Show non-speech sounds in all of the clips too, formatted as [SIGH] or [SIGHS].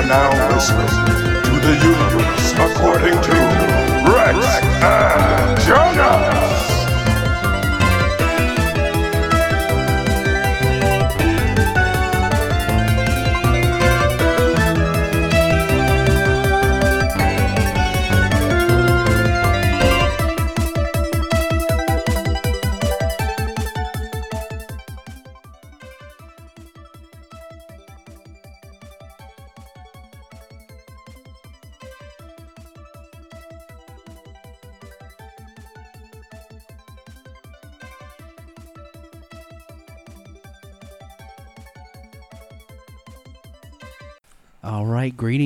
are now listening to the universe according to Rex and Jonas.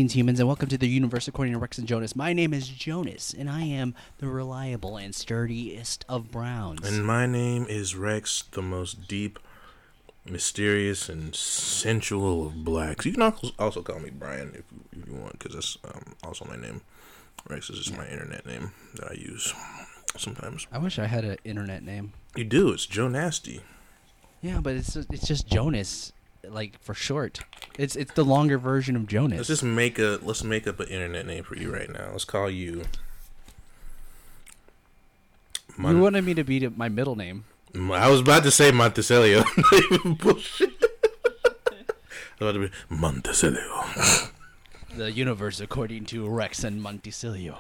Greetings, humans, and welcome to the universe according to Rex and Jonas. My name is Jonas, and I am the reliable and sturdiest of Browns. And my name is Rex, the most deep, mysterious, and sensual of blacks. You can also call me Brian if you, if you want, because that's um, also my name. Rex is just my internet name that I use sometimes. I wish I had an internet name. You do. It's Jonasty. Yeah, but it's it's just Jonas, like for short. It's it's the longer version of Jonas. Let's just make a let's make up an internet name for you right now. Let's call you. you wanted me to be my middle name. I was about to say Montecelio. [LAUGHS] Bullshit. [LAUGHS] I was about to be Montecelio. [LAUGHS] The universe according to Rex and Monticelio.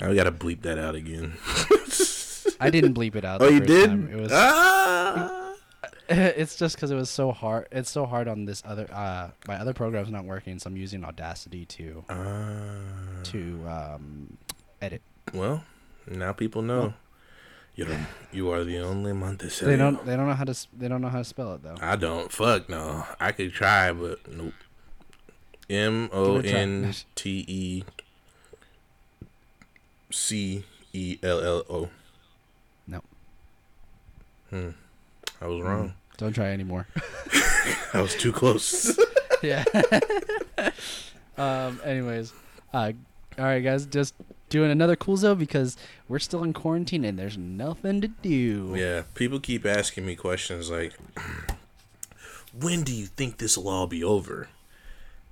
Now we gotta bleep that out again. I didn't bleep it out. Oh, you did? time. It was. ah! [LAUGHS] it's just because it was so hard. It's so hard on this other. Uh, my other program's not working, so I'm using Audacity to Ah. to um, edit. well, now people know. You're the, you are the only Montecelio. They don't. They don't know how to. s- They don't know how to spell it though. I don't. Fuck no. I could try, but nope. M O N T E C E L L O. No, Hmm. I was wrong. don't try anymore. [LAUGHS] I was too close. [LAUGHS] yeah. [LAUGHS] um. Anyways, uh, all right, guys, just doing another cool zone because we're still in quarantine and there's nothing to do. Yeah, people keep asking me questions like, [CLEARS THROAT] "When do you think this will all be over?"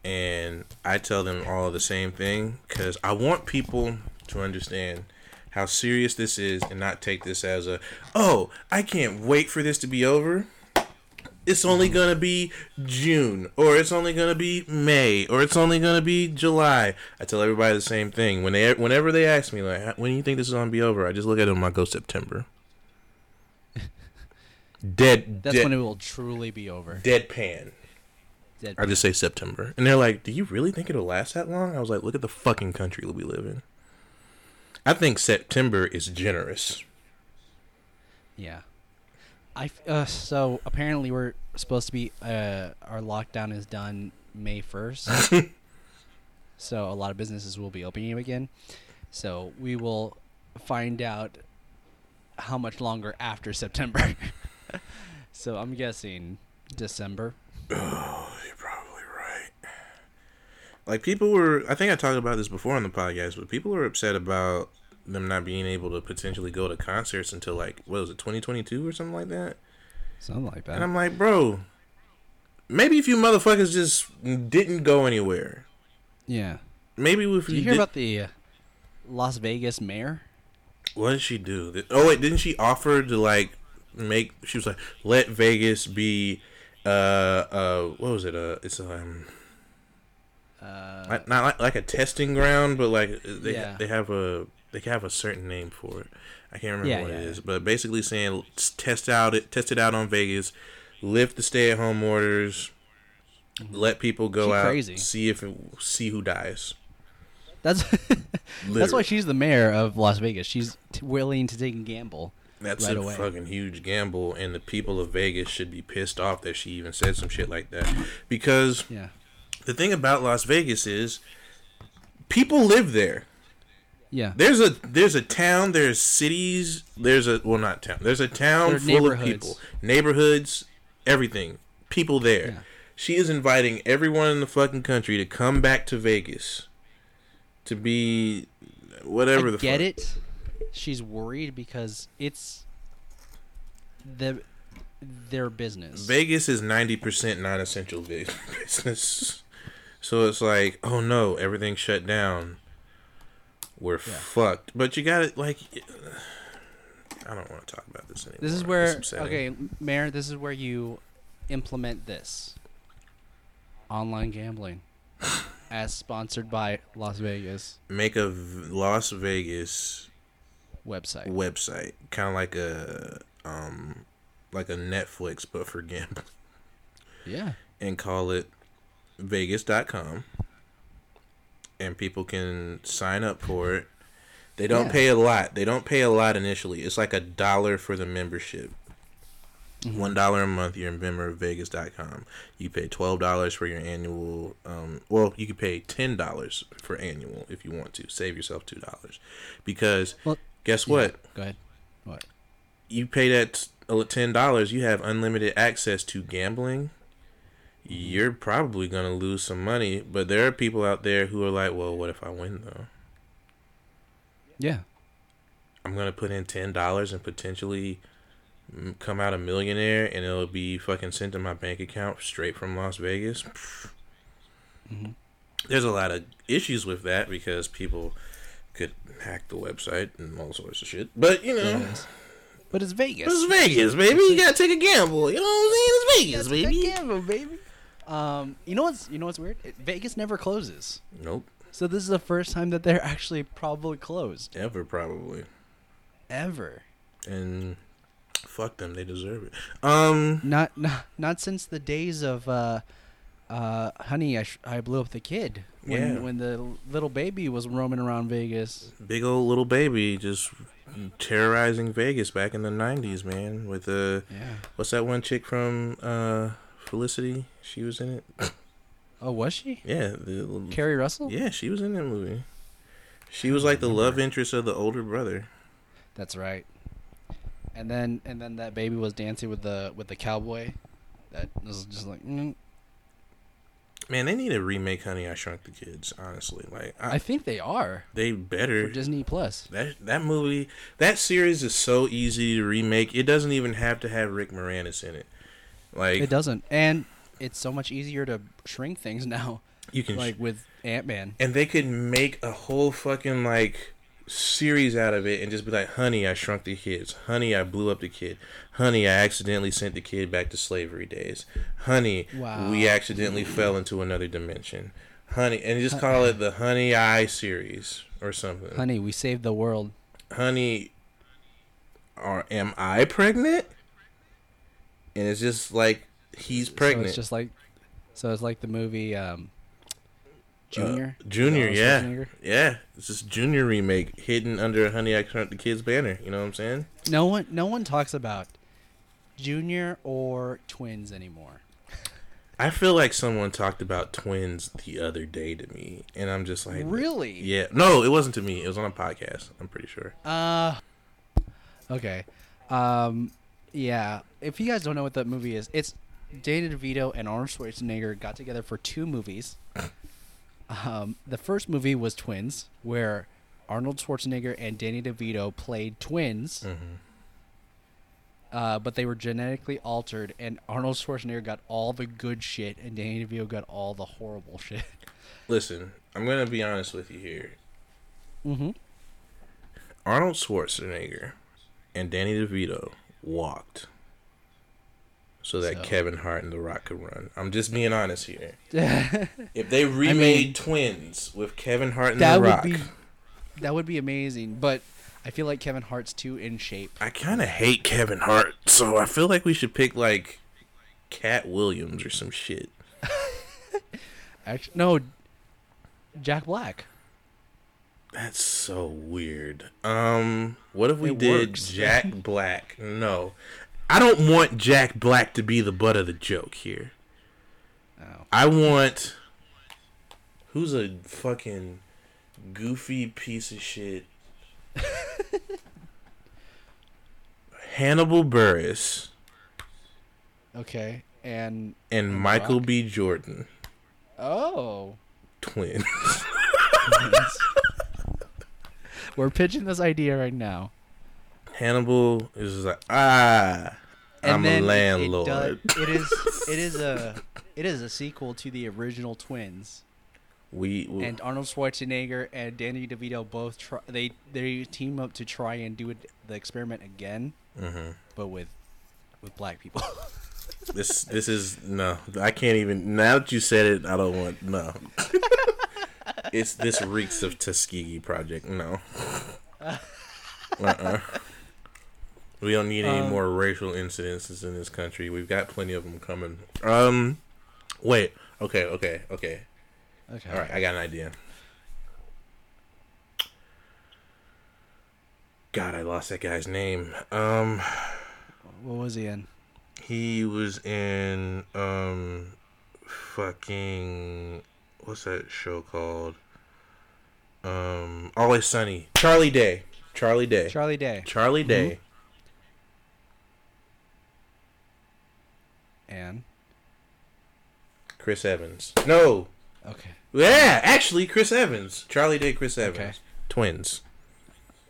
And I tell them all the same thing because I want people to understand how serious this is and not take this as a, "Oh, I can't wait for this to be over." It's only gonna be June, or it's only gonna be May, or it's only gonna be July. I tell everybody the same thing. When they, whenever they ask me like, "When do you think this is gonna be over?" I just look at them. and I go September. [LAUGHS] Dead. That's dead, when it will truly be over. deadpan. Dead- I just say September, and they're like, "Do you really think it'll last that long?" I was like, "Look at the fucking country we live in." I think September is generous. Yeah. I uh, so apparently we're supposed to be uh our lockdown is done May first. [LAUGHS] so a lot of businesses will be opening again. So we will find out how much longer after September. [LAUGHS] so I'm guessing December. [SIGHS] Oh, you're probably. Like people were, I think I talked about this before on the podcast, but people were upset about them not being able to potentially go to concerts until like what was it, 2022 or something like that. Something like that. And I'm like, bro, maybe if you motherfuckers just didn't go anywhere, yeah. maybe if Did you you hear did, about the uh, Las Vegas mayor? what did she do? Oh wait, didn't she offer to like make? She was like, let Vegas be, uh, uh, what was it? Uh, it's um. Uh, like, not like, like a testing ground, but like they Yeah. they have a they have a certain name for it. I can't remember Yeah, what yeah, it is, but basically saying test out it test it out on Vegas, lift the stay at home orders, let people go She out, crazy. see if it, see who dies. that's [LAUGHS] that's why she's the mayor of Las Vegas. She's t- willing to take a gamble. That's right a away. fucking huge gamble, and the people of Vegas should be pissed off that she even said some shit like that. Because Yeah. The thing about Las Vegas is, people live there. Yeah. There's a there's a town, there's cities, there's a well not town. There's a town There full of people. Neighborhoods, everything. People there. Yeah. She is inviting everyone in the fucking country to come back to Vegas to be whatever I the get fuck. it. She's worried because it's the their business. Vegas is 90% non-essential [LAUGHS] business. So it's like, oh no, everything shut down. We're fucked. But you got it. like. [SIGHS] I don't want to talk about this anymore. This is where okay, Mayor. This is where you implement this online gambling, [LAUGHS] as sponsored by Las Vegas Make a v- Las Vegas website. website, kind of like a um, like a Netflix, but for gambling, Yeah, and call it Vegas.com, and people can sign up for it. They don't Yeah. pay a lot. They don't pay a lot initially. It's like a dollar for the membership. Mm-hmm. One dollar a month. You're a member of Vegas.com. You pay twelve dollars for your annual. Um, well, you could pay ten dollars for annual if you want to. Save yourself two dollars, because Well, guess yeah. what? Go ahead. What? you pay that uh, ten dollars, you have unlimited access to gambling. You're probably gonna lose some money, but there are people out there who are like, "Well, what if I win though? Yeah. I'm gonna put in ten dollars and potentially mm, come out a millionaire, and it'll be fucking sent to my bank account straight from Las Vegas." Mhm. There's a lot of issues with that because people could hack the website and all sorts of shit. But you know, is. But it's Vegas. It's Vegas, baby. You gotta take a gamble. You know what I'm saying? It's Vegas, baby. gamble, baby. Um, you know what's you know what's weird? It, Vegas never closes. Nope. So this is the first time that they're [LAUGHS] actually probably closed Ever probably. ever. And fuck them. They deserve it. Um. Not [LAUGHS] not not since the days of uh, uh, honey, I, sh- I blew up the kid. When Yeah. when the little baby was roaming around Vegas. Big old little baby just terrorizing Vegas back in the '90s, man. With uh, Yeah. what's that one chick from uh Felicity? She was in it. [LAUGHS] Oh, was she? Yeah. The Keri Russell? Yeah, she was in that movie. She was like the love interest of the older brother. That's right. And then and then that baby was dancing with the with the cowboy. That was just like mm. Man, they need to remake Honey I Shrunk the Kids. Honestly, like I, I think they are they better. for Disney Plus. That that movie, that series is so easy to remake. It doesn't even have to have Rick Moranis in it. Like It doesn't, and it's so much easier to shrink things [LAUGHS] now, you can, like with Ant Man. and they could make a whole fucking like series out of it and just be like, "Honey, I shrunk the kids. Honey, I blew up the kid. Honey, I accidentally sent the kid back to slavery days. Honey, Wow. we accidentally fell into another dimension. Honey, and just call it the Honey I series or something. Honey, we saved the world. honey, or am I pregnant? And it's just like he's pregnant. So it's just like, so it's like the movie um, Junior. Uh, Junior, yeah, Schwarzenegger? yeah. It's this Junior remake hidden under Honey I Shrunk the Kids banner. You know what I'm saying? No one, no one talks about Junior or twins anymore. I feel like someone talked about twins the other day to me, and I'm just like, Really? Yeah, no, it wasn't to me. It was on a podcast. I'm pretty sure. Uh, okay. Um, yeah. If you guys don't know what that movie is, it's Danny DeVito and Arnold Schwarzenegger got together for two movies. [COUGHS] Um, the first movie was Twins, where Arnold Schwarzenegger and Danny DeVito played twins. Mhm. Uh, but they were genetically altered, and Arnold Schwarzenegger got all the good shit, and Danny DeVito got all the horrible [LAUGHS] shit. Listen, I'm gonna be honest with you here. Mm-hmm. Arnold Schwarzenegger and Danny DeVito walked so that So- Kevin Hart and The Rock could run. I'm just being honest here. [LAUGHS] If they remade mean- Twins with Kevin Hart and The would Rock, be that would be amazing, but I feel like Kevin Hart's too in shape. I kind of hate Kevin Hart, so I feel like we should pick like Katt Williams or some shit. [LAUGHS] Actually, no, Jack Black. That's so weird. Um, what if we It did works. [LAUGHS] Jack Black? No, I don't want Jack Black to be the butt of the joke here. Oh. I want who's a fucking goofy piece of shit. [LAUGHS] Hannibal Buress Okay, and and Michael Rock? B. Jordan, oh, twins. [LAUGHS] we're pitching this idea right now. Hannibal is like, ah, And I'm a landlord. It, does, it is [LAUGHS] it is a it is a sequel to the original Twins, We, we and Arnold Schwarzenegger and Danny DeVito both try. They they team up to try and do it, the experiment again, mm-hmm. but with with black people. this this is no. I can't even. Now that you said it, I don't want no. [LAUGHS] it's this reeks of Tuskegee Project. No. Uh-uh. We don't need any Um, more racial incidences in this country. We've got plenty of them coming. Um, wait. Okay. Okay. Okay. okay. All right. I got an idea. God, I lost that guy's name. Um, What was he in? he was in um, fucking what's that show called? Um, Always Sunny. Charlie Day. Charlie Day. Charlie Day. Charlie Day. And Chris Evans. No. okay, Yeah, actually, Chris Evans. Charlie Day, Chris Evans. Okay. Twins.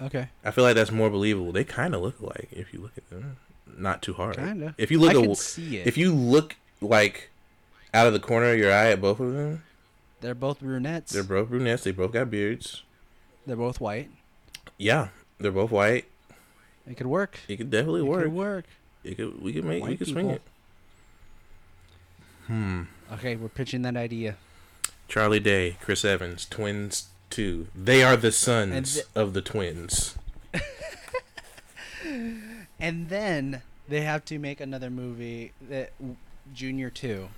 okay. I feel like that's more believable. They kind of look alike if you look at them. Not too hard. Kinda. If you look I at can see it. if you look like out of the corner of your eye at both of them, They're both brunettes. they're both brunettes. They both got beards. They're both white. Yeah, they're both white. It could work. It could definitely work. It work. could work. It could. We could make. we White could swing it. Hmm. Okay, we're pitching that idea. Charlie Day, Chris Evans, twins. Two. They are the sons th- of the twins. [LAUGHS] And then they have to make another movie that Junior Two,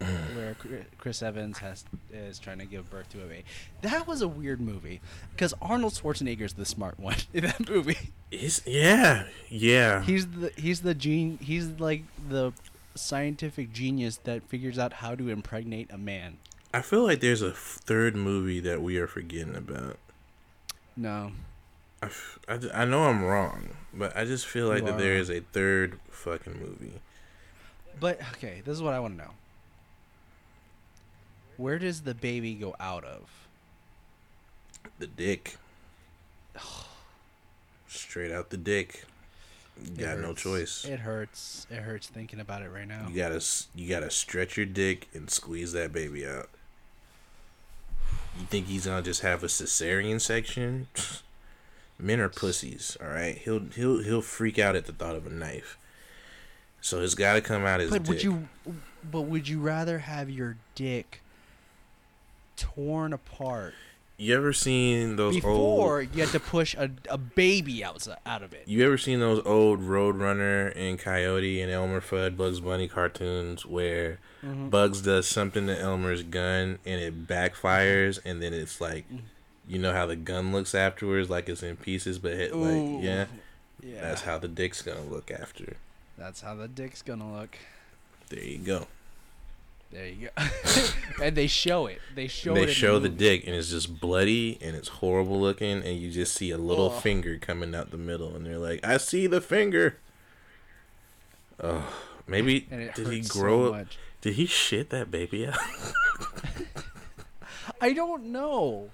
where Chris Evans has is trying to give birth to a baby. That was a weird movie because Arnold Schwarzenegger's the smart one [LAUGHS] in that movie. Is yeah, yeah. He's the he's the gene he's like the scientific genius that figures out how to impregnate a man. I feel like there's a third movie that we are forgetting about. No, I I know I'm wrong, but I just feel like You that are there a third fucking movie. but okay, this is what I want to know. Where does the baby go out of? The dick. Straight out the dick. You got no choice. It hurts. It hurts thinking about it right now. You gotta you gotta stretch your dick and squeeze that baby out. You think he's gonna just have a cesarean section? [SNIFFS] Men are pussies, all right. He'll he'll he'll freak out at the thought of a knife. So it's got to come out his But dick. would you? But would you rather have your dick torn apart You ever seen those before old? you had to push a, a baby out out of it? You ever seen those old Roadrunner and Coyote and Elmer Fudd Bugs Bunny cartoons where Mm-hmm. Bugs does something to Elmer's gun and it backfires and then it's like, you know how the gun looks afterwards, like it's in pieces, but it, like yeah, Yeah, that's how the dick's gonna look after. that's how the dick's gonna look. There you go. There you go. [LAUGHS] and they show it. They show it. they in show the movie. dick and it's just bloody and it's horrible looking and you just see a little Ugh. finger coming out the middle and they're like, I see the finger. Oh, maybe it did he grow so up? much. Did he shit that baby out? [LAUGHS] I don't know.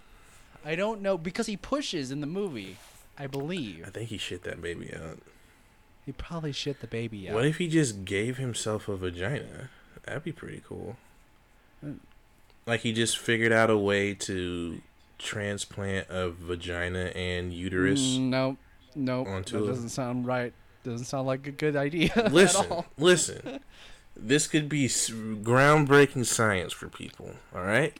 I don't know because he pushes in the movie. I believe. I think he shit that baby out. he probably shit the baby out. What if he just gave himself a vagina? That'd be pretty cool. Mm. Like he just figured out a way to transplant a vagina and uterus. Mm, no, no, onto that doesn't sound right. Doesn't sound like a good idea [LAUGHS] at listen, all. listen. This could be groundbreaking science for people. All right.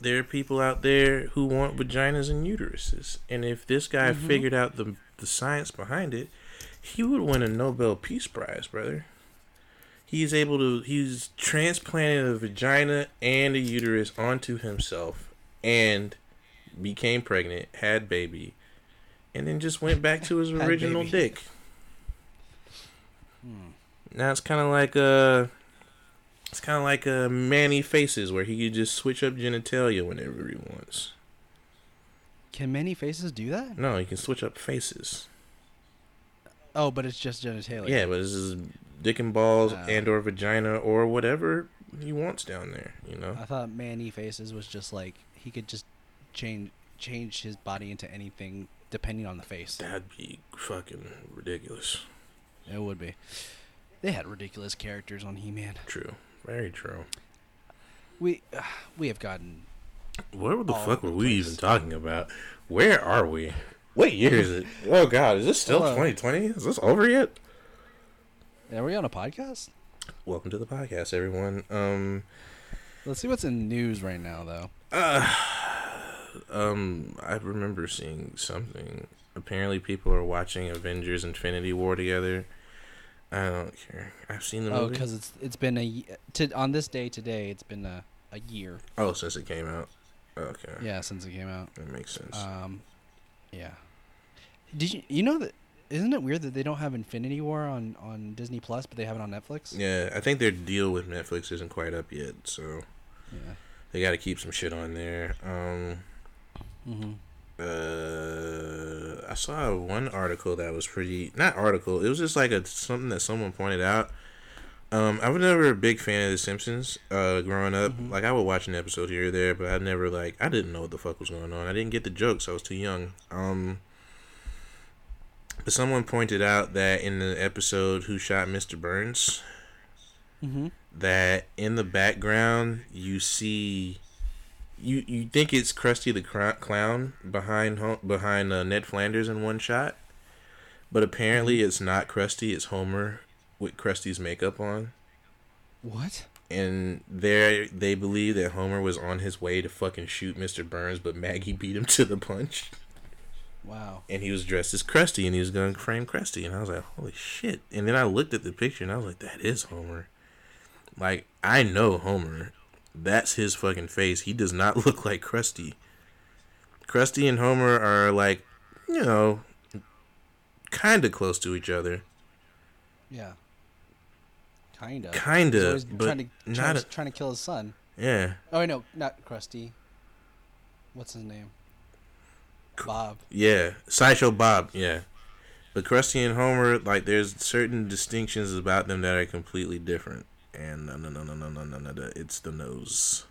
There are people out there who want vaginas and uteruses, and if this guy Mhm. figured out the the science behind it, he would win a Nobel Peace Prize, brother. He's able to. He's transplanted a vagina and a uterus onto himself, and became pregnant, had baby, and then just went back to his original dick. Hmm. Now it's kind of like a, it's kind of like a Man-E-Faces, where he could just switch up genitalia whenever he wants. Can Man-E-Faces do that? No, he can switch up faces. Oh, but it's just genitalia. Yeah, but this is dick and balls and or vagina or whatever he wants down there. You know. I thought Man-E-Faces was just like he could just change change his body into anything depending on the face. That'd be fucking ridiculous. It would be. They had ridiculous characters on He-Man. True. Very true. We [SIGHS] we have gotten What the fuck were the we even talking about? Where are we? What year is it? [LAUGHS] Oh god, is this still 2020? Is this over yet? Are we on a podcast? Welcome to the podcast, everyone. Um, Let's see what's in news right now, though. Uh, um, I remember seeing something. Apparently, people are watching Avengers: Infinity War together. I don't care. I've seen the Oh, because it's it's been a to on this day today. It's been a, a year. Oh, since it came out. Okay, Yeah, since it came out. that makes sense. Um, yeah. Did you you know that? Isn't it weird that they don't have Infinity War on on Disney Plus, but they have it on Netflix? yeah, I think their deal with Netflix isn't quite up yet, so Yeah. they got to keep some shit on there. Um. Mm-hmm. uh, I saw one article that was pretty not article. It was just like a something that someone pointed out. Um, I was never a big fan of The Simpsons. Uh, growing up, Mhm. like I would watch an episode here or there, but I never like I didn't know what the fuck was going on. I didn't get the jokes. I was too young. Um, but someone pointed out that in the episode "Who Shot Mr. Burns," Mm-hmm. that in the background you see you you think it's Krusty the Cr- Clown behind behind uh, Ned Flanders in one shot, but apparently it's not Krusty. It's Homer with Krusty's makeup on, What? and there they believe that Homer was on his way to fucking shoot Mr. Burns, but Maggie beat him to the punch, Wow. and he was dressed as Krusty, and he was going to frame Krusty, and I was like, holy shit! And then I looked at the picture, and I was like, that is Homer. Like I know Homer. That's his fucking face. He does not [LAUGHS] look like Krusty. Krusty and Homer are like, you know, kind of close to each other. Yeah. Kinda. Kinda, but trying to not trying, a- to trying to kill his son. Yeah, Oh, I know, not Krusty. What's his name? Bob. yeah. Sideshow Bob, yeah. But Krusty and Homer, like, there's certain distinctions about them that are completely different. And no, no, no, no, no, no, no, no, no. It's the nose.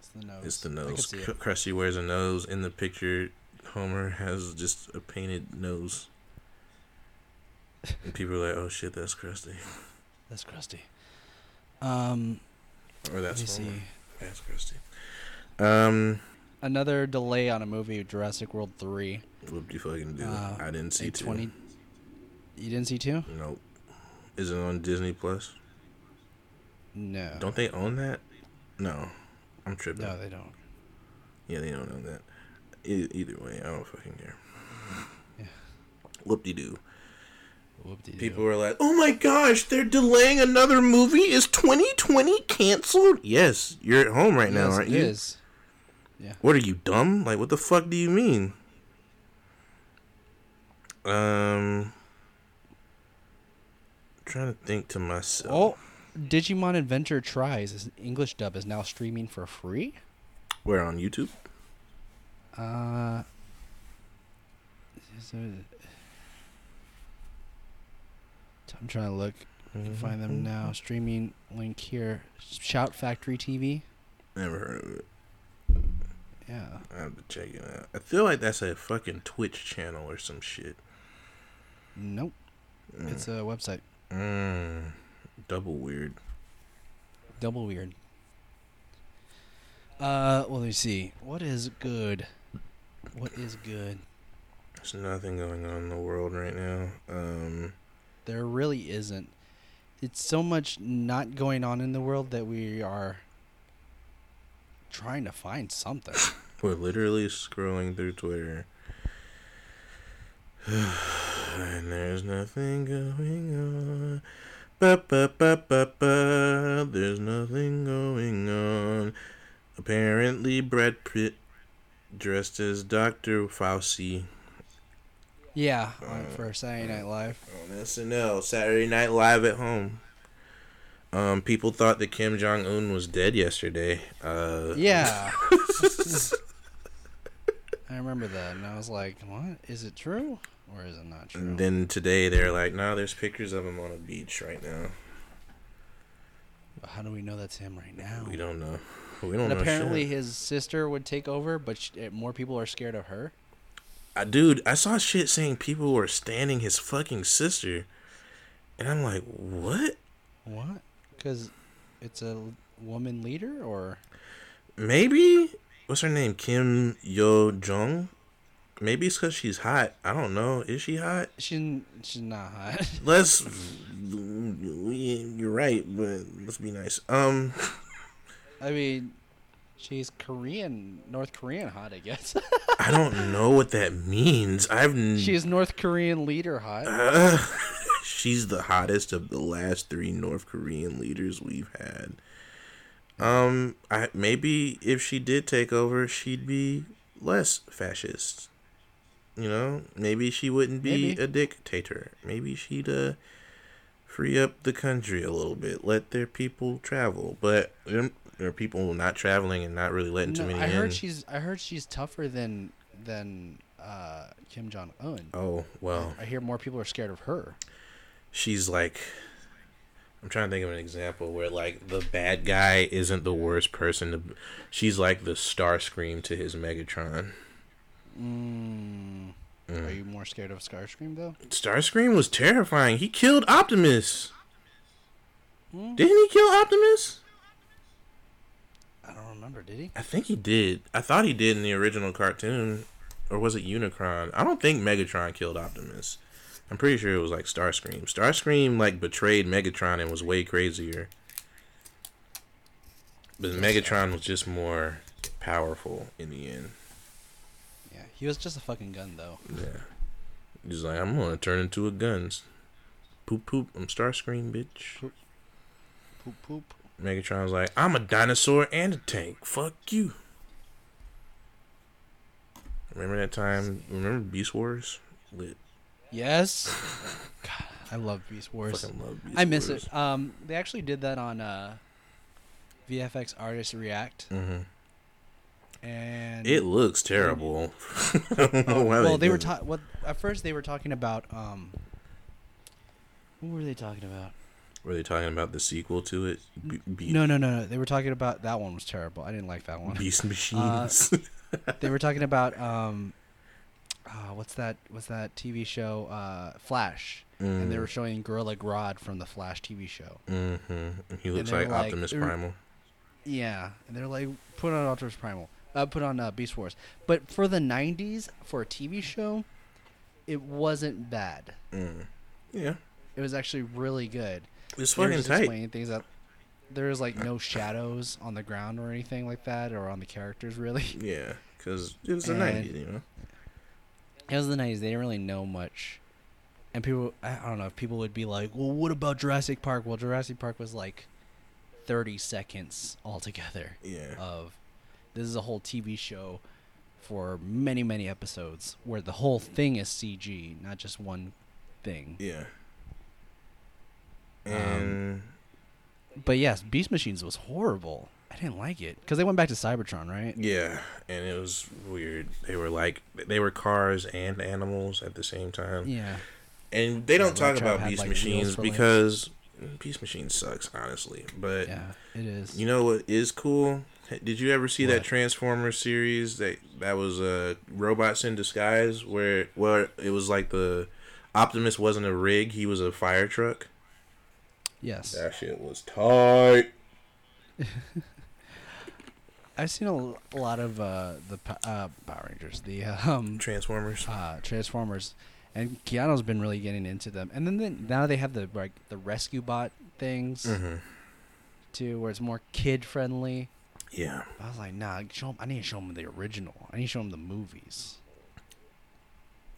It's the nose. It's the nose. see Kr- it. Krusty wears a nose. In the picture, Homer has just a painted nose. And people are like, "Oh shit, that's Krusty," That's Krusty. Um, or that's Homer. see. That's Krusty. Um, Another delay on a movie, Jurassic World Three. do you fucking do? Uh, I didn't see two. 20 You didn't see two? Nope. Is it on Disney Plus? No. Don't they own that? No, I'm tripping. No, they don't. Yeah, they don't own that. E- either way, I don't fucking care. [SIGHS] Yeah. Whoop de doo. Whoop-de-doo. People were like, "Oh my gosh, they're delaying another movie. Is 2020 canceled?" Yes, you're at home right now, Yes, aren't it you? is. What are you dumb? Like, what the fuck do you mean? Um, trying to think to myself. Oh, Digimon Adventure Tries, his English dub, is now streaming for free. where on YouTube? Uh, I'm trying to look. I can find them now. Streaming link here. Shout Factory TV. Never heard of it. Yeah. I have to check it out. I feel like that's a fucking Twitch channel or some shit. Nope. It's a website. Mm, double weird. Double weird. Uh, well, let me see. What is good? What is good? There's nothing going on in the world right now. Um, There really isn't. It's so much not going on in the world that we are trying to find something. [LAUGHS] We're literally scrolling through Twitter. [SIGHS] and there's nothing going on. Ba, ba, ba, ba, ba. There's nothing going on. Apparently, Brad Pitt dressed as Dr. Fauci yeah, on, for Saturday Night Live. on SNL Saturday Night Live at home. Um, people thought that Kim Jong Un was dead yesterday. Uh, Yeah. [LAUGHS] I remember that, and I was like, "What is it true or is it not true?" And then today they're like, no, there's pictures of him on a beach right now. How do we know that's him right now? We don't know. We don't And know. apparently, shit. his sister would take over, but sh- eh, more people are scared of her. Dude, I saw shit saying people were standing his fucking sister, and I'm like, what? What? Because it's a woman leader or Maybe what's her name? Kim Yo Jong. Maybe it's because she's hot. I don't know. Is she hot? she's she's not hot. [LAUGHS] Let's. You're right, but let's be nice. Um, [LAUGHS] I mean, she's Korean, North Korean hot, I guess. [LAUGHS] I don't know what that means. I've. n- she's North Korean leader hot. Uh, she's the hottest of the last three North Korean leaders we've had. Um, I maybe if she did take over, she'd be less fascist. You know, maybe she wouldn't be Maybe. a dictator. Maybe she'd uh free up the country a little bit, let their people travel. But um, there are people not traveling and not really letting too No, many I in. heard she's I heard she's tougher than than uh, Kim Jong Un. oh well. I hear more people are scared of her. She's like I'm trying to think of an example where like the bad guy isn't the worst person to she's like the Starscream to his Megatron. Mm. Are you more scared of Starscream though? Starscream was terrifying. He killed Optimus. Hmm? Didn't he kill Optimus? I don't remember. Did he? I think he did. I thought he did in the original cartoon. Or was it Unicron? I don't think Megatron killed Optimus. I'm pretty sure it was like Starscream. Starscream like betrayed Megatron and was way crazier. But Megatron was just more powerful in the end. Yeah, he was just a fucking gun though. Yeah. He's like, I'm gonna turn into a guns. Poop poop, I'm Starscream, bitch. Poop poop. Megatron's like, I'm a dinosaur and a tank. Fuck you. Remember that time? Remember Beast Wars? Lit. Yes. [LAUGHS] God, I love Beast Wars. Fucking love Beast I miss Wars. it. Um, they actually did that on uh, VFX Artist React, Mm-hmm. and It looks terrible. [LAUGHS] I don't know why well, they were did ta- what at first they were talking about um. What were they talking about? Were they talking about the sequel to it? Be- Be- No, no, no, no. They were talking about that one was terrible. I didn't like that one. Beast [LAUGHS] Machines. they were talking about um, uh, what's that? What's that TV show? Uh, Flash, and they Mm. were showing Gorilla Grodd from the Flash TV show. hmm He looks like like, Optimus "Er, Primal. Yeah, and they're like, put on Optimus Primal, uh, put on uh, Beast Wars. But for the '90s, for a TV show, it wasn't bad. Mm. Yeah. It was actually really good. It's They were fucking tight. explaining things that there's like no shadows on the ground or anything like that, or on the characters really. Yeah, because it was the And- 90s, you know? It was the '90s. They didn't really know much, and people, I don't know, if people would be like, "Well, what about Jurassic Park?" Well, Jurassic Park was like 30 seconds altogether. Yeah. of this is a whole TV show for many many episodes where the whole thing is CG, not just one thing. Yeah. Um, And But yes, Beast Machines was horrible. I didn't like it because they went back to Cybertron, right? yeah, and it was weird. They were like they were cars and animals at the same time. Yeah. And they don't Yeah, talk about had, Beast like, Machines because Beast Machine sucks, honestly. But Yeah, it is. you know what is cool? Did you ever see that What? Transformers series that that was uh, robots in disguise where where it was like the Optimus wasn't a rig, he was a fire truck. yes. That shit was tight. [LAUGHS] I've seen a lot of uh, the uh, Power Rangers, the um, Transformers. uh, Transformers, and Keanu's been really getting into them. And then, then now they have the like the rescue bot things hmm too, where it's more kid friendly. Yeah. I was like, nah, show 'em- I need to show them the original. I need to show them the movies.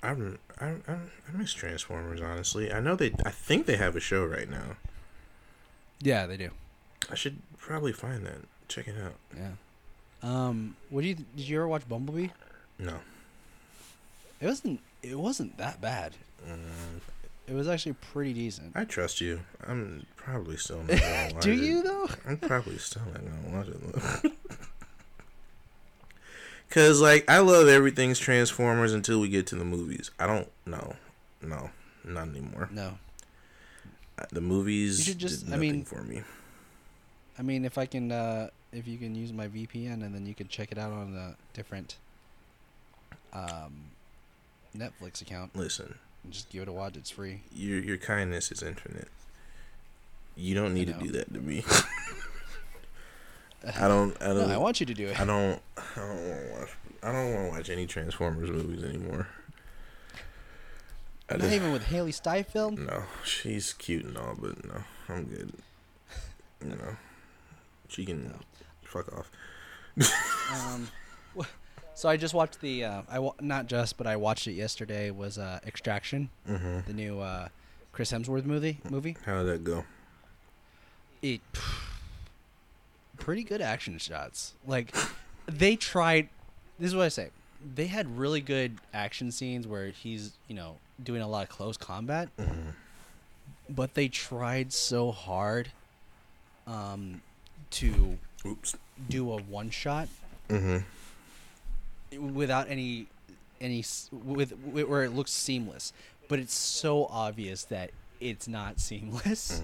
I, I, I, I miss Transformers, honestly. I know they, I think they have a show right now. Yeah, they do. I should probably find that. Check it out. Yeah. Um, what do you did you ever watch Bumblebee? No. It wasn't. It wasn't that bad. Mm, It was actually pretty decent. I trust you. I'm probably still not gonna [LAUGHS] watch Do it. you though? I'm probably still not gonna watch it. [LAUGHS] Cause like I love everything's Transformers until we get to the movies. I don't know, no, not anymore. No. Uh, The movies You should just- did I nothing mean- for me. I mean, if I can, uh, if you can use my VPN and then you can check it out on a different um, Netflix account Listen, and just give it a watch. It's free. your your kindness is infinite. You don't need to do that to me. [LAUGHS] I don't. I [LAUGHS] don't. I want you to do it. I don't. I don't want to watch. I don't want to watch any Transformers movies anymore. I Not just- even with Hailee Steinfeld. no, she's cute and all, but no, I'm good. [LAUGHS] You know, she can fuck off. Um, [LAUGHS] so I just watched the. Uh, I not just, but I watched it yesterday. Was uh, Extraction, hmm the new uh, Chris Hemsworth movie? Movie. How did that go? It [SIGHS] pretty good action shots. Like they tried. This is what I say. They had really good action scenes where he's you know doing a lot of close combat, but they tried so hard um, to Oops. do a one shot Mm-hmm. without any any with, with where it looks seamless but it's so obvious that it's not seamless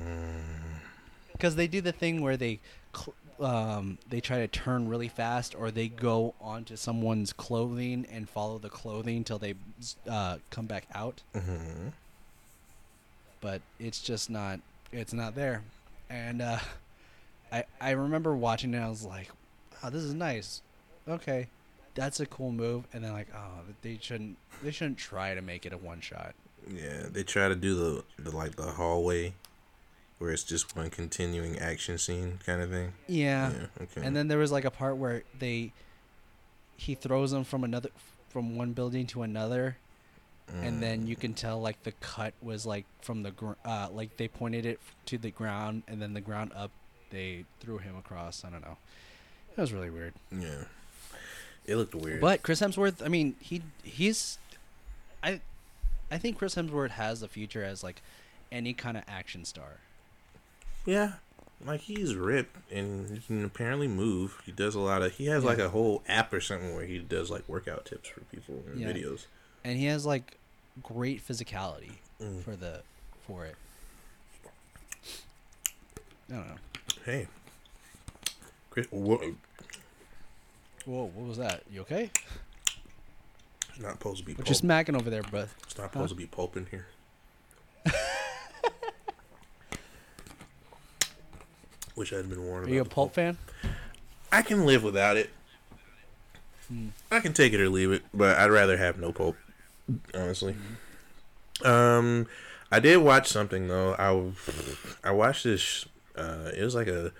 because they do the thing where they cl- um, they try to turn really fast or they go onto someone's clothing and follow the clothing till they uh, come back out Mm-hmm. but it's just not it's not there and uh, I, I remember watching it i was like oh this is nice okay that's a cool move and then like oh they shouldn't they shouldn't try to make it a one shot Yeah, they try to do the, the like the hallway, where it's just one continuing action scene kind of thing. yeah, Yeah. Okay. and then there was like a part where they he throws them from another from one building to another and then you can tell like the cut was like from the gr- uh like they pointed it to the ground and then the ground up they threw him across i don't know it was really weird yeah, it looked weird. But Chris Hemsworth, I mean, he he's, I, I think Chris Hemsworth has the future as like any kind of action star. Yeah, like he's ripped and he can apparently move. He does a lot of. He has like a whole app or something where he does like workout tips for people in Yeah. videos. and he has like great physicality Mm. for the for it. I don't know. Hey, Chris, whoa, Whoa, what was that? You okay? not supposed to be. What Pulp. you smacking over there, bro? it's not supposed to be pulp in here. [LAUGHS] Wish I'd been warned. Are you a about the pulp fan? I can live without it. Hmm. I can take it or leave it, but I'd rather have no pulp, honestly. Um, I did watch something though. I I watched this. Uh, it was like a.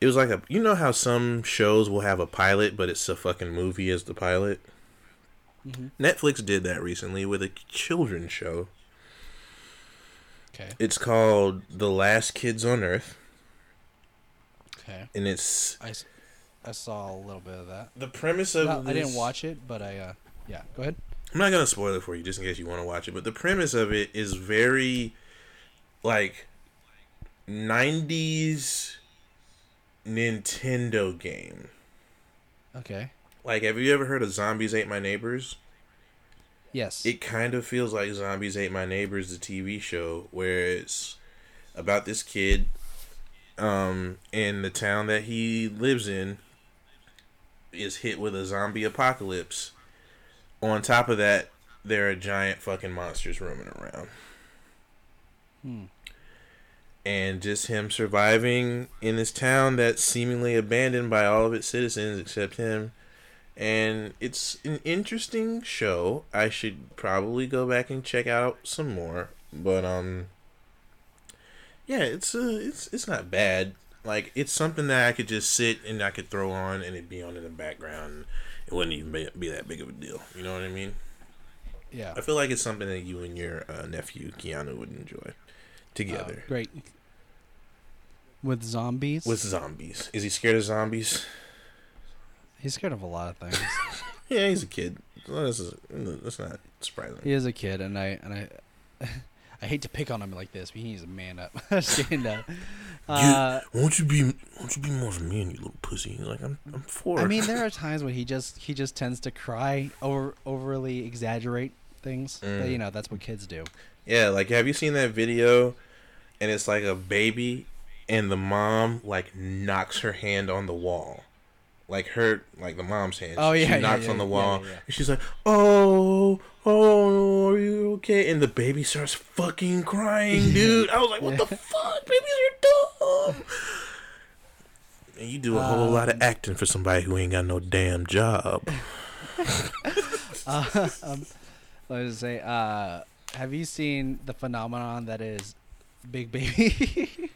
It was like a. You know how some shows will have a pilot, but it's a fucking movie as the pilot. Mhm. Netflix did that recently with a children's show. Okay. It's called The Last Kids on Earth, Okay. and it's I, I saw a little bit of that. the premise of. No, I didn't watch it, but I uh yeah. Go ahead. I'm not gonna spoil it for you just in case you want to watch it, but the premise of it is very like 90s Nintendo game. Okay. Like, have you ever heard of Zombies Ate My Neighbors? Yes. It kind of feels like Zombies Ate My Neighbors, the TV show, where it's about this kid um, in the town that he lives in is hit with a zombie apocalypse. On top of that, there are giant fucking monsters roaming around. Hmm. And just him surviving in this town that's seemingly abandoned by all of its citizens except him and it's an interesting show. I should probably go back and check out some more, but um, yeah, it's uh, it's it's not bad. Like it's something that I could just sit and I could throw on and it'd be on in the background. It wouldn't even be, be that big of a deal. You know what I mean? yeah. I feel like it's something that you and your uh, nephew Keanu would enjoy together Uh, great. With zombies? with zombies. Is he scared of zombies? He's scared of a lot of things. [LAUGHS] Yeah, he's a kid. That's, that's not surprising. he is a kid, and I and I, [LAUGHS] I hate to pick on him like this, but he needs to man up, [LAUGHS] stand up. Uh, won't you be won't you be more of a man, you little pussy? Like I'm I'm four. I mean, there are times when he just he just tends to cry over overly exaggerate things. But Mm. you know that's what kids do. yeah, like have you seen that video? And it's like a baby, and the mom like knocks her hand on the wall, like her like the mom's hand. Oh, yeah, she knocks yeah, on the wall, yeah, yeah. and she's like, "Oh, oh, are you okay?" And the baby starts fucking crying, [LAUGHS] dude. I was like, "What the [LAUGHS] fuck? Babies are dumb." And you do a whole lot of acting for somebody who ain't got no damn job. [LAUGHS] Let me say, uh, have you seen the phenomenon that is Big Baby?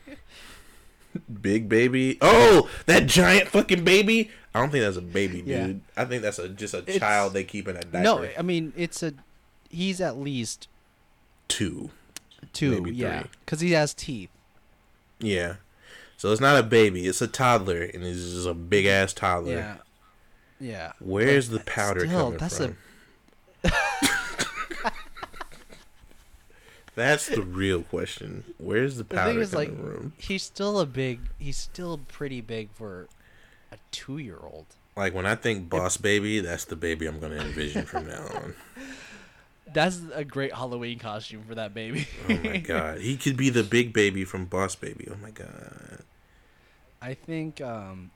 Big baby. Oh, that giant fucking baby. I don't think that's a baby, Yeah. dude. I think that's a just a It's- child they keep in a diaper. no, I mean it's a. He's at least two. two, yeah, because he has teeth. Yeah. So it's not a baby. It's a toddler, and it's just a big ass toddler. Yeah, yeah. Where's the powder still, coming that's from? [LAUGHS] That's the real question. Where's the The thing is, coming like, from? he's still a big. He's still pretty big for a two-year-old. Like when I think boss baby, that's the baby I'm gonna envision from now on. [LAUGHS] That's a great Halloween costume for that baby. Oh my god, he could be the big baby from Boss Baby. Oh my god. I think um,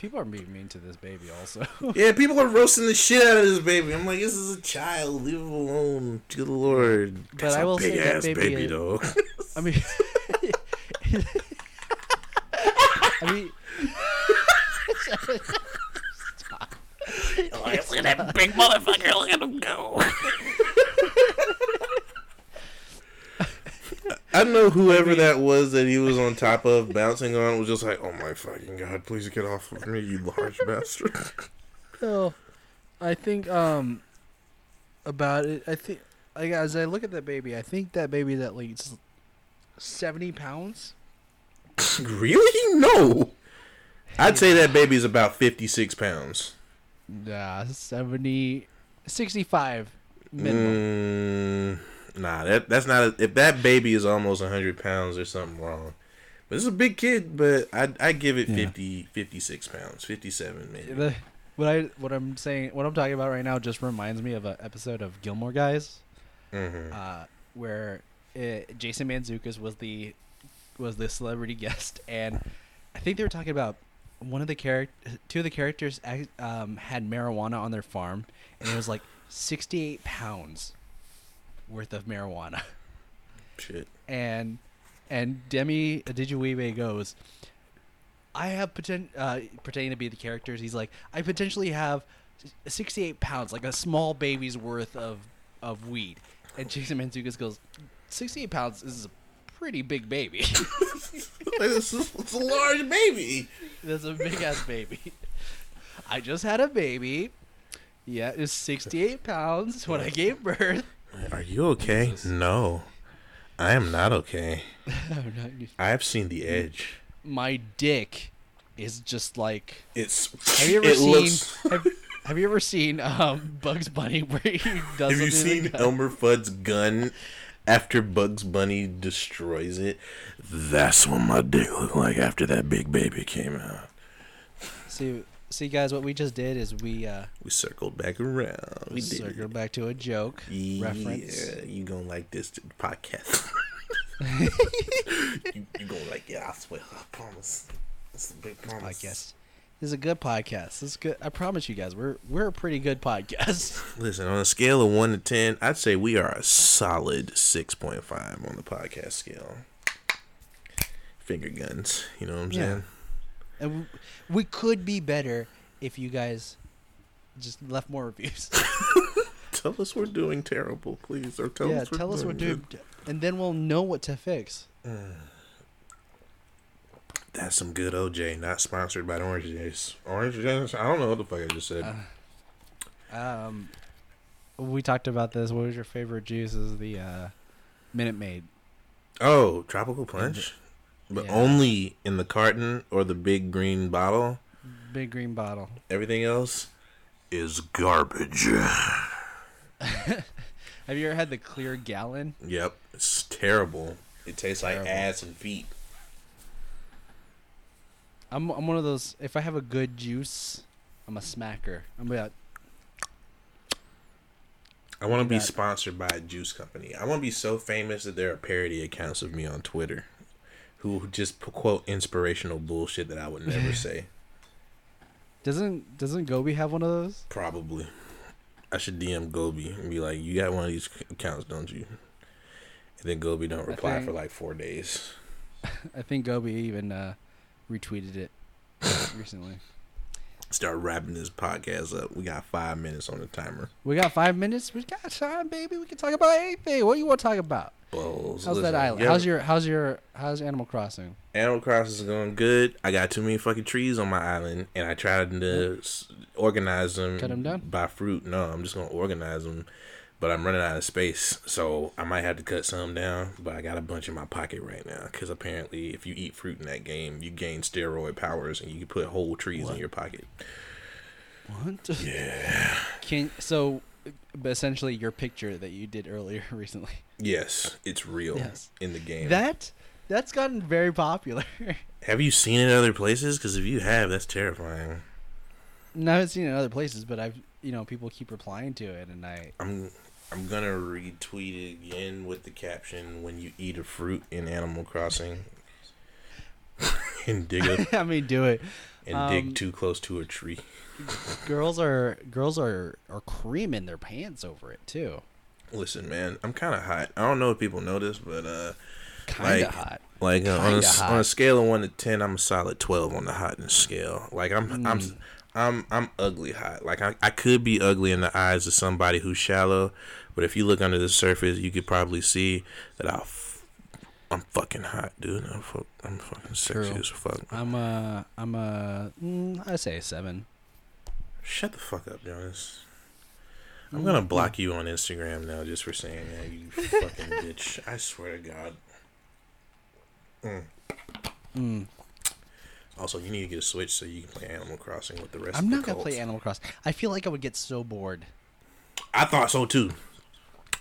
people are being mean to this baby. Also, [LAUGHS] Yeah, people are roasting the shit out of this baby. I'm like, this is a child. Leave him alone. Good lord. But That's I a will say big that ass baby baby, is- though. [LAUGHS] I mean, [LAUGHS] I mean, Look at that big motherfucker. Look at him go. I don't know whoever that was that he was on top of bouncing on was just like, oh my fucking god, please get off of me, you large [LAUGHS] bastard. no, I think um, about it. I think like as I look at that baby, I think that baby that least seventy pounds. [LAUGHS] really? No. I'd say that baby's about 56 pounds. Nah, 70, 65 minimum. Mm, nah, that that's not. A, if that baby is almost 100 pounds, there's something wrong. But it's a big kid, but I I give it Yeah. 50, 56 pounds, 57 maybe. The, what I what I'm saying, what I'm talking about right now, just reminds me of an episode of Gilmore Guys. hmm uh, where uh Jason Mantzoukas was the was the celebrity guest, and I think they were talking about one of the character, two of the characters um, had marijuana on their farm, and it was like sixty eight pounds worth of marijuana, [LAUGHS] Shit. and and Demi Adejuyigbe goes. I have poten- uh, pretending to be the characters. He's like, I potentially have 68 pounds, like a small baby's worth of, of weed. And Jason Mantzoukas goes, 68 pounds is a pretty big baby. [LAUGHS] [LAUGHS] it's, it's a large baby. That's a big ass baby. I just had a baby. Yeah, it was 68 pounds when I gave birth. Are you okay? No, I am not okay. [LAUGHS] I have seen the edge. My dick is just like. It's. Have you [LAUGHS] ever seen? looks- have, have you ever seen um, Bugs Bunny [LAUGHS] where he does? Have you seen? Elmer Fudd's gun after Bugs Bunny destroys it? That's what my dick looked like after that big baby came out. See, see, guys, what we just did is we uh, We circled back around. We circled back to a joke Yeah, reference. you gonna like this podcast. [LAUGHS] you, you gonna like it, I swear. I promise. It's a big promise. podcast. This is a good podcast. This is good. I promise you guys, we're we're a pretty good podcast. [LAUGHS] Listen, on a scale of one to ten, I'd say we are a solid six point five on the podcast scale. Finger guns, you know what I'm Yeah. saying? And we, we could be better if you guys just left more reviews. [LAUGHS] Tell us we're doing terrible, please, or tell yeah, us we're tell us doing to, good. and then we'll know what to fix. [SIGHS] That's some good OJ, not sponsored by Orange Juice. Orange Juice? I don't know what the fuck I just said. Um, we talked about this. What was your favorite juice? Is the uh, Minute Maid. oh, tropical punch, but Yeah. only in the carton or the big green bottle. Big green bottle. Everything else is garbage. [LAUGHS] Have you ever had the clear gallon? Yep, it's terrible. It tastes like ass and feet. I'm I'm one of those. If I have a good juice, I'm a smacker. I'm like, I want to be sponsored by a juice company. I want to be so famous that there are parody accounts of me on Twitter who just quote inspirational bullshit that I would never [LAUGHS] say. doesn't doesn't Gobi have one of those? Probably. I should DM Gobi and be like, "You got one of these accounts, don't you?" And then Gobi don't reply think- for like four days. [LAUGHS] I think Gobi even uh, retweeted it [LAUGHS] recently. Start wrapping this podcast up. We got five minutes on the timer. We got five minutes. We got time, baby. We can talk about anything. What do you want to talk about? Balls. How's Listen, that island? How's your how's your how's Animal Crossing? Animal Crossing is going good. I got too many fucking trees on my island, and I tried to s- organize them. Cut them down? by fruit. No, I'm just gonna organize them, but I'm running out of space, so I might have to cut some down. But I got a bunch in my pocket right now because apparently, if you eat fruit in that game, you gain steroid powers, and you can put whole trees in your pocket. What? Yeah. Can so, essentially your picture that you did earlier [LAUGHS] recently. Yes, it's real Yes. in the game. That that's gotten very popular. [LAUGHS] have you seen it in other places? Because if you have, that's terrifying. no, I haven't seen it in other places, but I've you know people keep replying to it, and I I'm I'm gonna retweet it again with the caption "When you eat a fruit in Animal Crossing." [LAUGHS] and dig up [LAUGHS] I mean do it. and Um, dig too close to a tree. [LAUGHS] Girls are girls are are creaming their pants over it too. Listen, man, I'm kind of hot. I don't know if people know this, but uh, Kinda Like- hot. like uh, on a, hot. on a scale of one to ten, I'm a solid twelve on the hotness scale. Like I'm I'm Mm. I'm I'm ugly hot. Like I, I could be ugly in the eyes of somebody who's shallow, but if you look under the surface, you could probably see that I. I'm fucking hot, dude. I'm, I'm fucking sexy True. as fuck. I'm a I'm a mm, I say a seven. Shut the fuck up, Jonas. Mm, I'm gonna block you on Instagram now just for saying that, you [LAUGHS] fucking bitch. I swear to God. Mm. Mm. Also, you need to get a Switch so you can play Animal Crossing with the rest of the. I'm of the not gonna play. Animal Crossing. I feel like I would get so bored. I thought so too.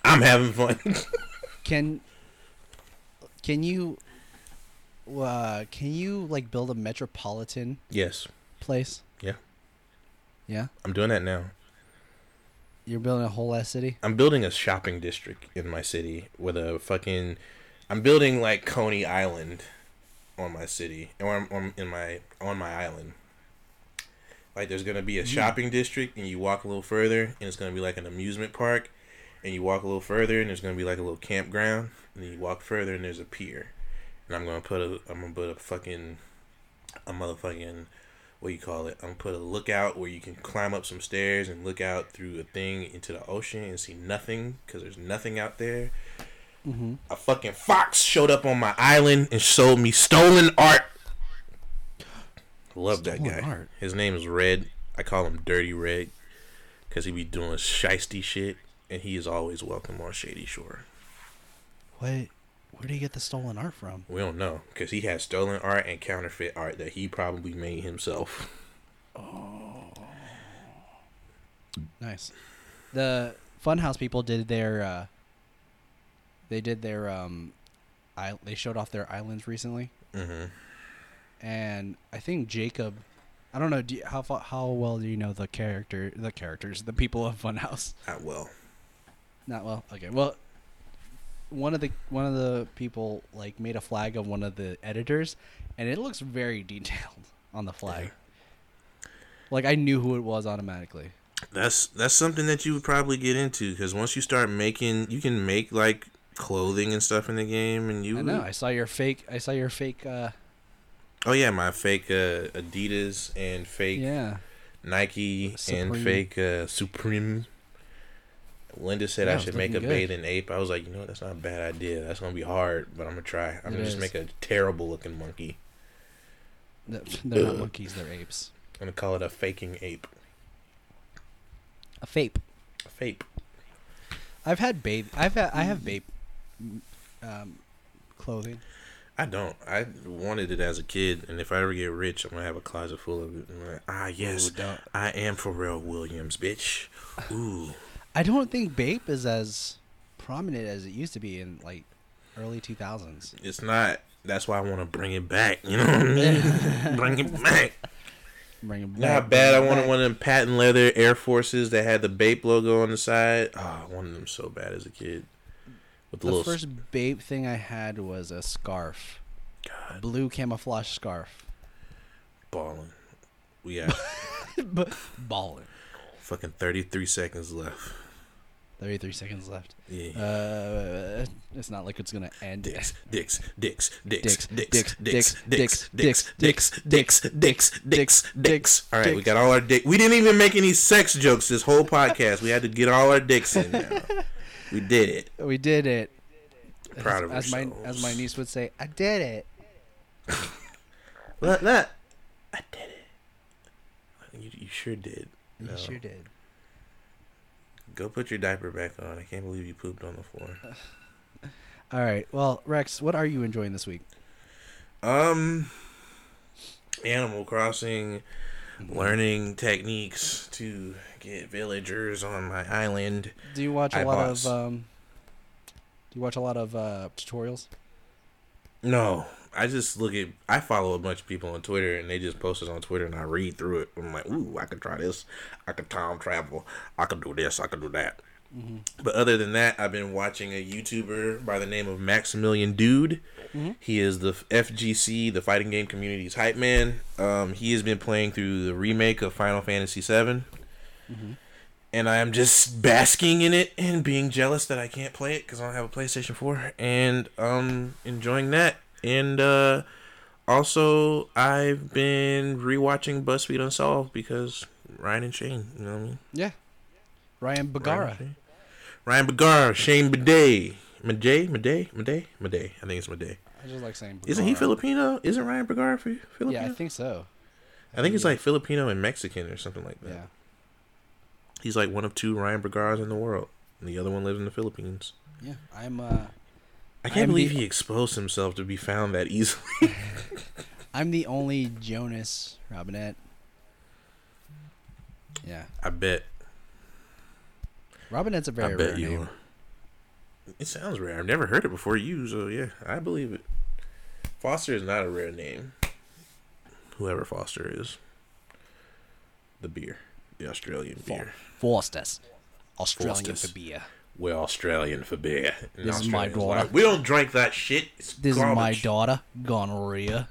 I'm having fun. [LAUGHS] Can can you uh can you like build a metropolitan yes. place? Yeah. Yeah? I'm doing that now. You're building a whole ass city? I'm building a shopping district in my city with a fucking. I'm building like Coney Island on my city, or in my on my island. Like there's gonna be a shopping district, and you walk a little further, and it's gonna be like an amusement park, and you walk a little further, and there's gonna be like a little campground, and then you walk further, and there's a pier, and I'm gonna put a I'm gonna put a fucking a motherfucking what you call it? I'm gonna put a lookout where you can climb up some stairs and look out through a thing into the ocean and see nothing because there's nothing out there. Mm-hmm. A fucking fox showed up on my island and showed me stolen art. Love that guy. art? His name is Red. I call him Dirty Red because he be doing shisty shit, and he is always welcome on Shady Shore. What where do you get the stolen art from? We don't know because he has stolen art and counterfeit art that he probably made himself. Oh, nice. The Funhouse people did their uh they did their um I they showed off their islands recently hmm and I think Jacob I don't know do you, how how well do you know the character the characters the people of Funhouse Not well. Not well. Okay. Well, one of the one of the people like made a flag of one of the editors, and it looks very [LAUGHS] detailed on the flag. Like I knew who it was automatically. That's that's something that you would probably get into because once you start making, you can make like clothing and stuff in the game, and you. I know. I saw your fake. I saw your fake. uh Oh yeah, my fake uh, Adidas and fake Yeah. Nike and fake uh, Supreme. Linda said Yeah, I should make a good. bathing ape. I was like, you know what? That's not a bad idea. That's gonna be hard, but I'm gonna try. I'm It gonna just make a terrible looking monkey. They're not monkeys. They're apes. I'm gonna call it a faking ape. A fape. A fape. I've had Bape. I've had. I have Bape. Um, clothing. I don't. I wanted it as a kid, and if I ever get rich, I'm gonna have a closet full of it. Like, ah, yes, Ooh. I am Pharrell Williams, bitch. Ooh, I don't think Bape is as prominent as it used to be in like early 2000s. it's not. That's why I want to bring it back. You know what I mean? [LAUGHS] bring it back. Bring it back. Not bad. I wanted one of them patent leather Air Forces that had the Bape logo on the side. Oh, I wanted them so bad as a kid. With the, The little first Bape thing I had was a scarf, a God blue camouflage scarf. balling. We [LAUGHS] got but ballin'. Fucking 33 seconds left. Thirty-three seconds left. Yeah. Uh, it's not like it's gonna end. Dicks, dicks, dicks, Dicks, dicks, dicks, dicks, dicks, dicks, dicks, dicks, dicks, dicks, dicks. All right, we got all our dick. We didn't even make any sex jokes this whole podcast. We had to get all our dicks in there. We did it. We did it. Proud of as my as my niece would say, I did it. What? That? I did it. You, you sure did. You No. sure did. Go put your diaper back on. I can't believe you pooped on the floor. [SIGHS] All right. Well, Rex, what are you enjoying this week? Um, Animal Crossing, learning techniques to get villagers on my island. Do you watch a I lot of um? Do you watch a lot of uh, tutorials? No, I just look at. I follow a bunch of people on Twitter, and they just post it on Twitter, and I read through it. I'm like, ooh, I could try this. I could time travel. I could do this. I could do that. But other than that, I've been watching a YouTuber by the name of Maximilian Dood. He is the FGC, the fighting game community's hype man. Um, he has been playing through the remake of Final Fantasy VII. And I am just basking in it and being jealous that I can't play it because I don't have a PlayStation 4 and um enjoying that. And uh also I've been rewatching BuzzFeed Unsolved because Ryan and Shane, you know what I mean? Yeah. Ryan Bergara. Ryan Bergara, Shane Bidet. Bidet, Bidet, Bidet, Bidet. I think it's Bidet. I just like saying. Isn't he Filipino? Isn't Ryan Bergara fi- Filipino? Yeah, I think so. I think it's like Filipino and Mexican or something like that. Yeah. He's like one of two Ryan Bergaras in the world. And the other one lives in the Philippines. Yeah. I'm uh I can't I'm believe the- he exposed himself to be found that easily. [LAUGHS] I'm the only Jonas Robinette. Yeah. I bet. Robinette's a very I bet rare you. name. are. It sounds rare. I've never heard it before you, so yeah, I believe it. Foster is not a rare name. Whoever Foster is. The beer. The Australian beer. Foster's. Australian Foster's. beer. We're Australian for beer. And This is my daughter. like, we don't drink that shit. It's This is my daughter, gonorrhea.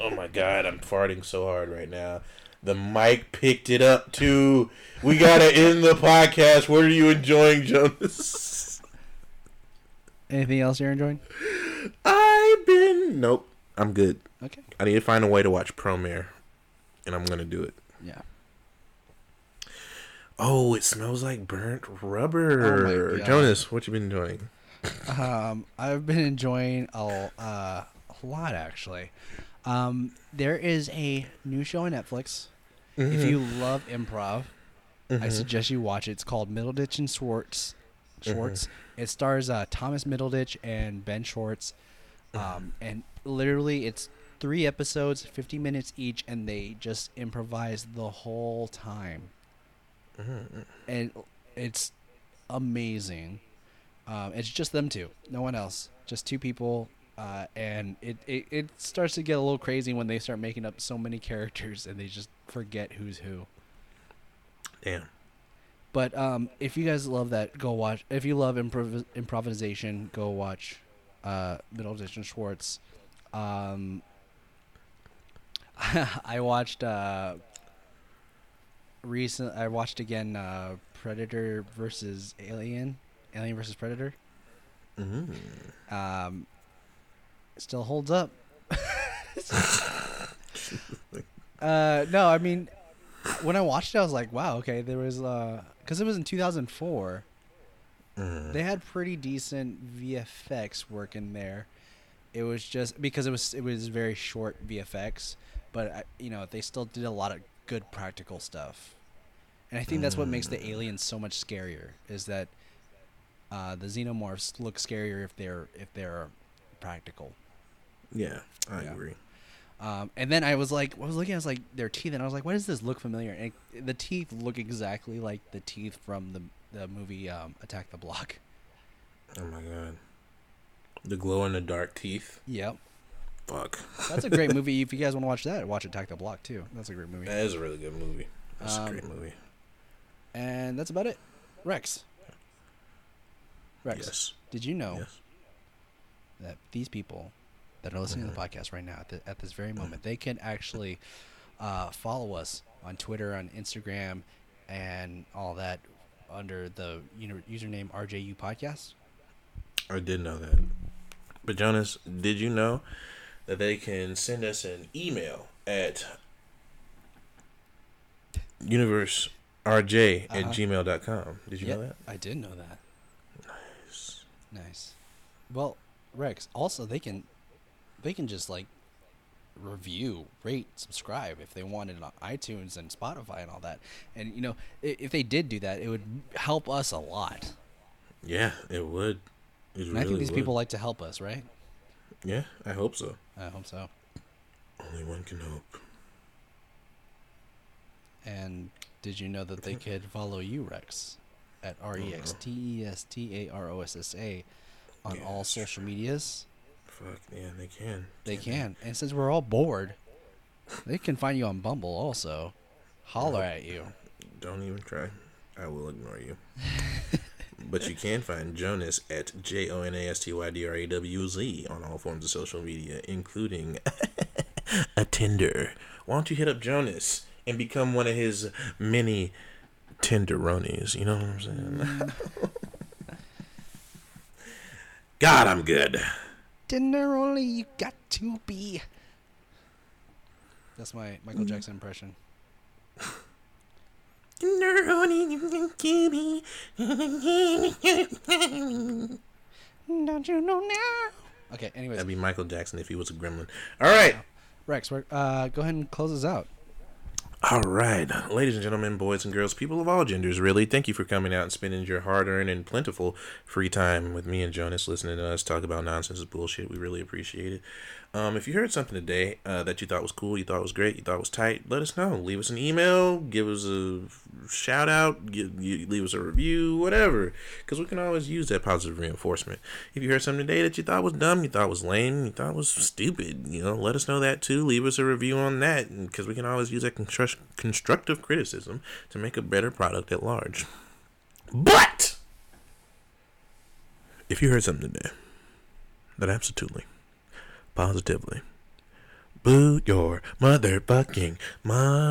Oh my god, I'm farting so hard right now. The mic picked it up too. We gotta end the podcast. What are you enjoying, Jonas? Anything else you're enjoying? I've been nope. I'm good. Okay. I need to find a way to watch Promare, and I'm gonna do it. Yeah. Oh, it smells like burnt rubber. Oh my Jonas, what you been doing? Um, I've been enjoying a, uh, a lot actually. Um, there is a new show on Netflix. If you love improv, I suggest you watch it. It's called Middleditch and Schwartz. Schwartz. It stars uh, Thomas Middleditch and Ben Schwartz. Um, and literally, it's three episodes, 50 minutes each, and they just improvise the whole time. And it's amazing. Um, it's just them two, no one else, just two people. Uh, and it, it, it starts to get a little crazy when they start making up so many characters and they just forget who's who. Damn. But um, if you guys love that, go watch. If you love improv- improvisation, go watch uh, Middleditch and Schwartz. Um, [LAUGHS] I watched uh, recent. I watched again uh, Predator versus Alien, Alien versus Predator. Mm-hmm. Um, still holds up. [LAUGHS] uh, no, I mean, when I watched it, I was like, wow, okay, there was uh, because it was in 2004. Mm. They had pretty decent VFX work in there. It was just because it was it was very short VFX, but I, you know they still did a lot of good practical stuff, and I think that's what makes the aliens so much scarier. Is that uh, the xenomorphs look scarier if they're if they're practical. Yeah, I Yeah. agree. Um, and then I was like, I was looking, I was like, their teeth, and I was like, why does this look familiar? And it, the teeth look exactly like the teeth from the the movie um, Attack the Block. Oh my god. The glow in the dark teeth. Yep, Fuck. that's a great [LAUGHS] movie. If you guys want to watch that, watch Attack the Block too. That's a great movie. That is a really good movie. That's Um, a great movie. And that's about it. Rex. Rex, Yes. did you know Yes. that these people that are listening to Mm-hmm. the podcast right now at, the, at this very moment, they can actually uh, follow us on Twitter, on Instagram, and all that under the username RJU Podcast. I did know that. But Jonas, did you know that they can send us an email at universerj at Uh-huh. gmail.com? Did you Yep, know that? I did know that. Nice. Nice. Well, Rex, also they can they can just like review, rate, subscribe if they wanted on iTunes and Spotify and all that. And you know, if they did do that, it would help us a lot. Yeah, it would. It And I think these would. people like to help us, right? Yeah, I hope so. I hope so. Only one can hope. And did you know that they could [LAUGHS] follow you, Rex, at R E X T E S T A R O S S A uh-huh. on Yeah, all social medias? Fuck, yeah, they can. They can. And since we're all bored, they can find you on Bumble also. Holler at you. Don't even try. I will ignore you. [LAUGHS] but you can find Jonas at J O N A S T Y D R A W Z on all forms of social media, including [LAUGHS] a Tinder. Why don't you hit up Jonas and become one of his many tenderonies? You know what I'm saying? [LAUGHS] God, I'm good. Tenderoni you got to be. That's my Michael. Jackson impression. [LAUGHS] Tenderoni, you got to be. Don't you know now? Okay, anyways. That'd be Michael Jackson if he was a gremlin. All right. Rex, we're, uh, go ahead and close us out. All right, ladies and gentlemen, boys and girls, people of all genders, really, thank you for coming out and spending your hard earned and plentiful free time with me and Jonas listening to us talk about nonsense and bullshit. We really appreciate it. Um, if you heard something today uh, that you thought was cool, you thought was great, you thought was tight, let us know. Leave us an email, give us a shout out, give, leave us a review, whatever, because we can always use that positive reinforcement. If you heard something today that you thought was dumb, you thought was lame, you thought was stupid, you know, let us know that too. Leave us a review on that, because we can always use that constru- constructive criticism to make a better product at large. But if you heard something today that absolutely, positively, blew your motherfucking mind.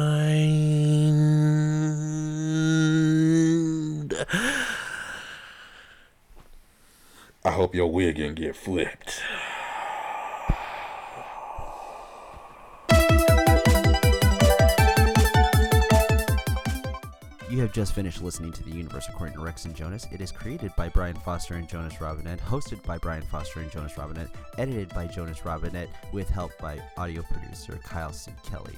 I hope your wig can get flipped. You have just finished listening to The Universe According to Rex and Jonas. It is created by Brian Foster and Jonas Robinette, hosted by Brian Foster and Jonas Robinette, edited by Jonas Robinette, with help by audio producer Kyle C. Kelly.